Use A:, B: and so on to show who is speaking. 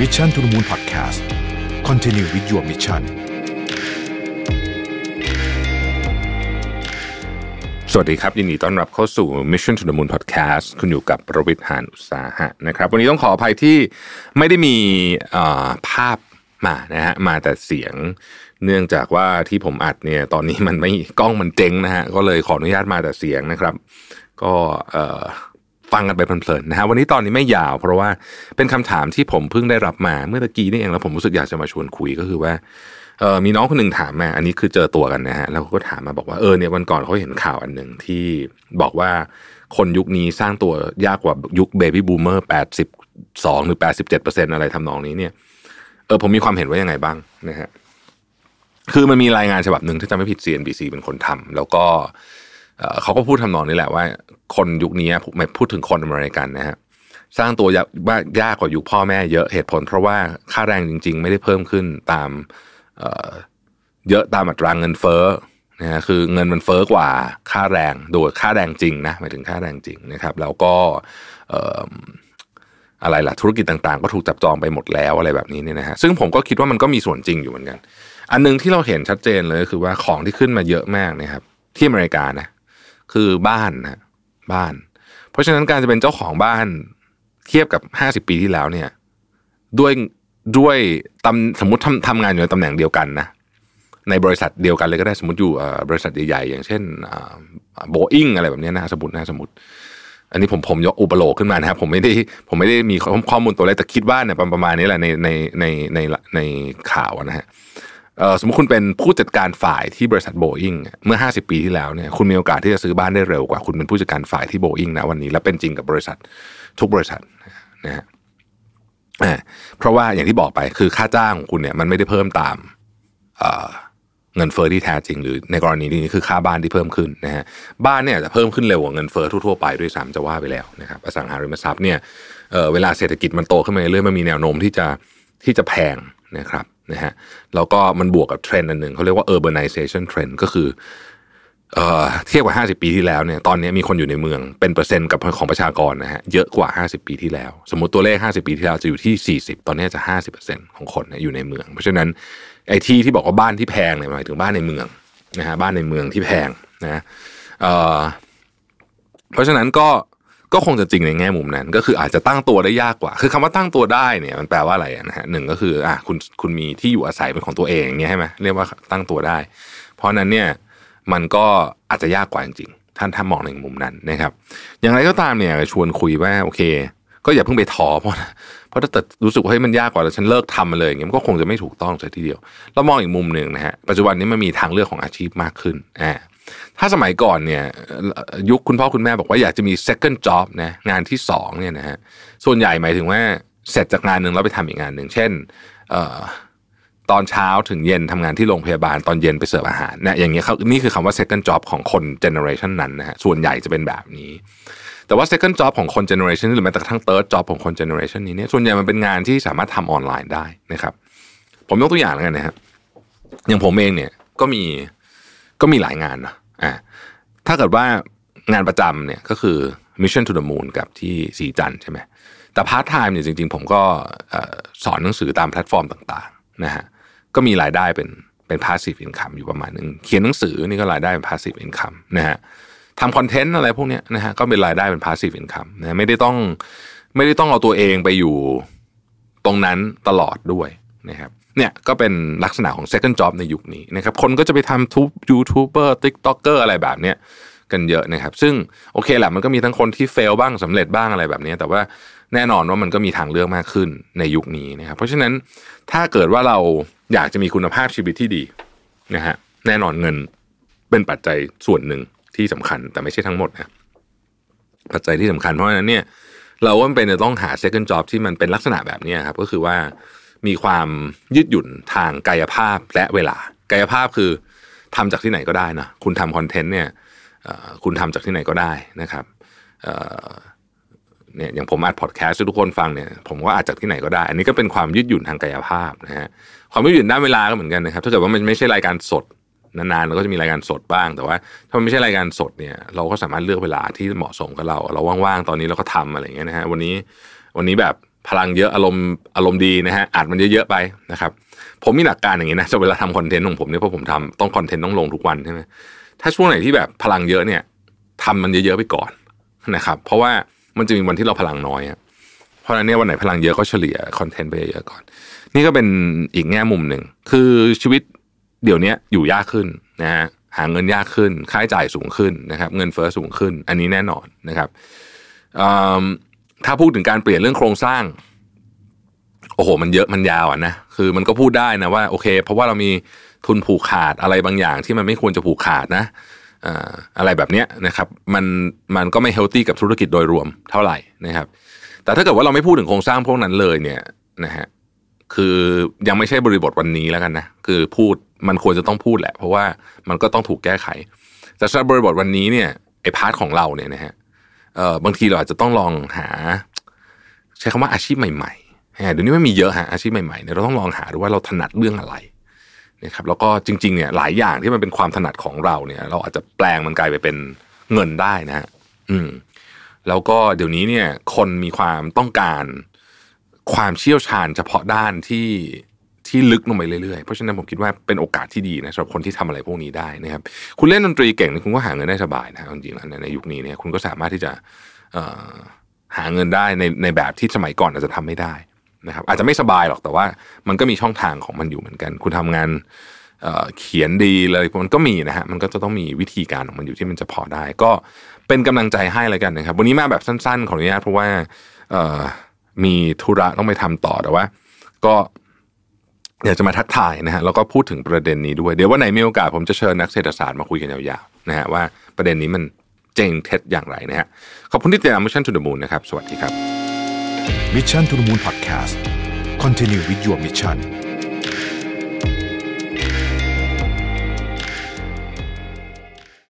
A: Mission to the Moon Podcast Continue with your mission
B: สวัสดีครับ ยินดีต้อนรับเข้าสู่ Mission to the Moon Podcast คุณอยู่กับประวิทย์หานอุตสาหะนะครับ วันนี้ต้องขออภัยที่ไม่ได้มีภาพมานะฮะมาแต่เสียงเนื่องจากว่าที่ผมอัดเนี่ยตอนนี้มันไม่กล้องมันเจ๊งนะฮะก็เลยขออนุญาตมาแต่เสียงนะครับ ก็เฟังกันไปเพลินๆนะฮะวันนี้ตอนนี้ไม่ยาว เพราะว่าเป็นคำถามที่ผมเพิ่งได้รับมาเมื่อตะกี้นี่เองแล้วผมรู้สึกอยากจะมาชวนคุยก็คือว่าเออมีน้องคนหนึ่งถามมาอันนี้คือเจอตัวกันนะฮะแล้วก็ถามมาบอกว่าเออเนี่ยวันก่อนเขาเห็นข่าวอันหนึ่งที่บอกว่าคนยุคนี้สร้างตัวยากกว่ายุคเบบี้บูมเมอร์แปดสิบสองหรือแปดสิบเจ็ดเปอร์เซ็นอะไรทำนองนี้เนี่ยเออผมมีความเห็นว่ายังไงบ้างนะฮะคือมันมีรายงานฉบับหนึ่งที่จะไม่ผิด CNBC เป็นคนทำแล้วก็ เขาก็พูดทำนองนี้แหละว่า คนยุคนี้ไม่พูดถึงคนอเมริกันนะฮะสร้างตัวยากว่ายากกว่ายุคพ่อแม่เยอะเหตุผล เพราะว่าค่าแรงจริง ๆ ไม่ได้เพิ่มขึ้นตามเอ่อเยอะตามอัตราเงินเฟ้อนะฮะคือเงินมันเฟ้อกว่าค่าแรงโดยค่าแรงจริงนะหมายถึงค่าแรงจริงนะครับแล้วก็อะไรล่ะธุรกิจต่างๆ ก็ถูกจับจองไปหมดแล้วอะไรแบบนี้เนี่ยนะฮะซึ่งผมก็คิดว่ามันก็มีส่วนจริงอยู่เหมือนกัน อันหนึงที่เราเห็นชัดเจนเลยคือว่าของที่ขึ้นมาเยอะมากนะครับที่อเมริกานะ คือบ้านนะบ้าน เพราะฉะนั้นการจะเป็นเจ้าของบ้านเทียบกับห้าสิบปีที่แล้วเนี่ย ด้วยด้วยตำสมมติทำทำงานอยู่ในตำแหน่งเดียวกันนะในบริษัทเดียวกันเลยก็ได้สมมติอยู่บริษัทใหญ่ๆอย่างเช่นโบอิงอะไรแบบนี้นะสมมตินะสมมติ อันนี้ผมผมยกอุปโลกขึ้นมานะครับผมไม่ได้ผมไม่ได้มีข้อมูลตัวเลขแต่คิดว่าเนี่ยประมาณนี้แหละในในในในในข่าวนะฮะเสมมติคุณเป็นผู้จัดการฝ่ายที่บริษัทโบอิงเมื่อ 50 ปีที่แล้วเนี่ยคุณมีโอกาสที่จะซื้อบ้านได้เร็วกว่าคุณเป็นผู้จัดการฝ่ายที่โบอิงนะวันนี้และเป็นจริงกับบริษัททุกบริษัทนะฮะเพราะว่าอย่างที่บอกไปคือค่าจ้างของคุณเนี่ยมันไม่ได้เพิ่มตามเเงินเฟอ้อที่แท้จริง หรือในกรณีนี้คือค่าบ้านที่เพิ่มขึ้นนะฮะบ้านเนี่ยจะเพิ่มขึ้นเร็วกว่าเงินเฟอ้อทั่วๆไปด้วยซ้ำจะว่าไปแล้วนะครับอสังหาริมทรัพย์เนี่ยเเวลาเศรษฐกิจมันโตขึ้นมาเรื่อยมันมีแนวโน้มที่จะที่จะแพงนะครับ นะฮะแล้วก็มันบวกกับเทรนด์อันหนึ่งเขาเรียกว่า urbanization trend ก็คือเอ่อเทียบกับ 50 ปีที่แล้วเนี่ยตอนนี้มีคนอยู่ในเมืองเป็นเปอร์เซ็นต์กับของประชากรนะฮะเยอะกว่า 50 ปีที่แล้ว สมมติตัวเลข 50 ปีที่แล้วจะอยู่ที่ 40 ตอนนี้จะ 50%ของคนนี่ยอยู่ในเมือง เพราะฉะนั้นไอ้ที่ที่บอกว่าบ้านที่แพงเนี่ยหมายถึงบ้านในเมืองนะฮะบ้านในเมืองที่แพงนะเอ่อเพราะฉะนั้นก็ ก็คงจะจริงในแง่มุมนั้น ก็คืออาจจะตั้งตัวได้ยากกว่า คือคำว่าตั้งตัวได้เนี่ยมันแปลว่าอะไรนะฮะหนึ่งก็คืออะคุณคุณมีที่อยู่อาศัยเป็นของตัวเองอย่างเงี้ยใช่ไหมเรียกว่าตั้งตัวได้ เพราะนั้นเนี่ยมันก็อาจจะยากกว่าจริงๆท่านถ้ามองในมุมนั้นนะครับ อย่างไรก็ตามเนี่ยชวนคุยว่าโอเค ก็อย่าเพิ่งไปท้อเพราะเพราะถ้าเกิดรู้สึกว่าเฮ้ยมันยากกว่าแล้วฉันเลิกทำมันเลยอย่างเงี้ยมันก็คงจะไม่ถูกต้องใช่ทีเดียวเรามองอีกมุมหนึ่งนะฮะปัจจุบันนี้มันมีทางเลือกของอาชีพมากขึ้นอ่า ถ้าสมัยก่อนเนี่ยยุคคุณพ่อคุณแม่บอกว่าอยากจะมี second job นะงานที่สองเนี่ยนะฮะส่วนใหญ่หมายถึงว่าเสร็จจากงานหนึ่งแล้วไปทำอีกงานหนึ่งเช่นเอตอนเช้าถึงเย็นทำงานที่โรงพยาบาลตอนเย็นไปเสิร์ฟอาหารเนี่ยอย่างเงี้ยเขานี่คือคำว่า second job ของคน generation นั้นนะฮะส่วนใหญ่จะเป็นแบบนี้ แต่ว่า second job ของคน generation หรือแม้แต่กระทั่ง third job ของคน generation นี้เนี่ยส่วนใหญ่มันเป็นงานที่สามารถทำออนไลน์ได้นะครับ ผมยกตัวอย่างแล้วกันนะครับอย่างผมเองเนี่ยก็มีก็มีหลายงานนะ อ่าถ้าเกิดว่างานประจำเนี่ยก็คือ Mission to the Moon กับที่ศรีจันทร์ใช่ไหมแต่พาร์ทไทม์เนี่ยจริง ๆ ผมก็สอนหนังสือตามแพลตฟอร์มต่างๆนะฮะก็มีรายได้เป็นเป็น passive income อยู่ประมาณนึงเขียนหนังสือนี่ก็รายได้เป็น passive income นะฮะทำคอนเทนต์อะไรพวกนี้นะฮะก็เป็นรายได้เป็น passive income นะไม่ได้ต้องไม่ได้ต้องเอาตัวเองไปอยู่ตรงนั้นตลอดด้วย นะครับเนี่ยก็เป็นลักษณะของ second job ในยุคนี้นะครับคนก็จะไปทำ YouTube YouTuber TikToker อะไรแบบเนี้ยกันเยอะนะครับ ซึ่งโอเคแหละมันก็มีทั้งคนที่ fail บ้างสำเร็จบ้างอะไรแบบนี้ แต่ว่าแน่นอนว่ามันก็มีทางเลือกมากขึ้นในยุคนี้นะครับ เพราะฉะนั้นถ้าเกิดว่าเราอยากจะมีคุณภาพชีวิตที่ดีนะฮะแน่นอนเงินเป็นปัจจัยส่วนหนึ่งที่สำคัญ แต่ไม่ใช่ทั้งหมดนะปัจจัยที่สำคัญเพราะฉะนั้นเนี่ยเราก็เป็นจะต้องหา second job ที่มันเป็นลักษณะแบบนี้ครับก็คือว่า มีความยืดหยุ่นทางกายภาพและเวลา กายภาพคือทำจากที่ไหนก็ได้นะคุณทำคอนเทนต์เนี่ยคุณทำจากที่ไหนก็ได้นะครับเนี่ยอย่างผมอัดพอดแคสต์ให้ทุกคนฟังเนี่ยผมก็อัดจากที่ไหนก็ได้ อันนี้ก็เป็นความยืดหยุ่นทางกายภาพนะฮะความยืดหยุ่นด้านเวลาก็เหมือนกันนะครับถ้าเกิดว่ามันไม่ใช่รายการสดนานๆเราก็จะมีรายการสดบ้าง แต่ว่าถ้ามันไม่ใช่รายการสดเนี่ยเราก็สามารถเลือกเวลาที่เหมาะสมกับเรา เราว่างๆตอนนี้เราก็ทำอะไรอย่างเงี้ยนะฮะวันนี้วันนี้แบบ พลังเยอะอารมณ์อารมณ์ดีนะฮะอัดมันเยอะๆไปนะครับ ผมมีหลักการอย่างนี้นะเวลาทำคอนเทนต์ของผมเนี่ยเพราะผมทำต้องคอนเทนต์ต้องลงทุกวันใช่ไหมถ้าช่วงไหนที่แบบพลังเยอะเนี่ยทำมันเยอะๆไปก่อนนะครับ เพราะว่ามันจะมีวันที่เราพลังน้อยเพราะฉะนั้นเนี่ยวันไหนพลังเยอะก็เฉลี่ยคอนเทนต์ไปเยอะๆก่อน นี่ก็เป็นอีกแง่มุมหนึ่งคือชีวิตเดี๋ยวนี้อยู่ยากขึ้นนะฮะหาเงินยากขึ้น ค่าใช้จ่ายสูงขึ้นนะครับ เงินเฟ้อสูงขึ้น อันนี้แน่นอนนะครับอืม ถ้าพูดถึงการเปลี่ยนเรื่องโครงสร้าง โอ้โห มันเยอะมันยาวอะนะคือมันก็พูดได้นะว่าโอเค เพราะว่าเรามีทุนผูกขาดอะไรบางอย่างที่มันไม่ควรจะผูกขาดนะอะไรแบบเนี้ยนะครับมันมันก็ไม่เฮลตี้กับธุรกิจโดยรวมเท่าไหร่นะครับ แต่ถ้าเกิดว่าเราไม่พูดถึงโครงสร้างพวกนั้นเลยเนี่ยนะฮะคือยังไม่ใช่บริบทวันนี้แล้วกันนะคือพูดมันควรจะต้องพูดแหละ เพราะว่ามันก็ต้องถูกแก้ไข แต่สำหรับบริบทวันนี้เนี่ยไอ้พาร์ทของเราเนี่ยนะฮะ เอ่อบางทีเราอาจจะต้องลองหา ใช้คำว่าอาชีพใหม่ๆฮะเดี๋ยวนี้ไม่มีเยอะฮะอาชีพใหม่ๆเนี่ยเราต้องลองหาดูว่าเราถนัดเรื่องอะไรนะครับแล้วก็จริงๆเนี่ยหลายอย่างที่มันเป็นความถนัดของเราเนี่ย เราอาจจะแปลงมันกลายไปเป็นเงินได้นะฮะอืม แล้วก็เดี๋ยวนี้เนี่ย คนมีความต้องการความเชี่ยวชาญเฉพาะด้านที่ ที่ลึกลงไปเรื่อยๆ เพราะฉะนั้นผมคิดว่าเป็นโอกาสที่ดีนะสำหรับคนที่ทำอะไรพวกนี้ได้นะครับ คุณเล่นดนตรีเก่งเนี่ยคุณก็หาเงินได้สบายนะจริงๆแล้วในยุคนี้เนี่ยคุณก็สามารถที่จะหาเงินได้ในในแบบที่สมัยก่อนอาจจะทำไม่ได้นะครับอาจจะไม่สบายหรอกแต่ว่ามันก็มีช่องทางของมันอยู่เหมือนกัน คุณทำงานเเขียนดีเลยมันก็มีนะฮะมันก็จะต้องมีวิธีการของมันอยู่ที่มันจะพอได้ ก็เป็นกำลังใจให้แล้วกันนะครับ วันนี้มาแบบสั้น ๆ ขออนุญาตเพราะว่ามีธุระต้องไปทำต่อแต่ว่า ก็ อยากจะมาทักทายนะฮะแล้วก็พูดถึงประเด็นนี้ด้วย เดี๋ยววันไหนมีโอกาสผมจะเชิญนักเศรษฐศาสตร์มาคุยกันยาวๆนะฮะว่าประเด็นนี้มันเจงเท็จอย่างไรนะฮะขอบคุณที่ติดตาม Mission to the Moon นะครับสวัสดีครับ
A: Mission to the Moon Podcast Continue with your mission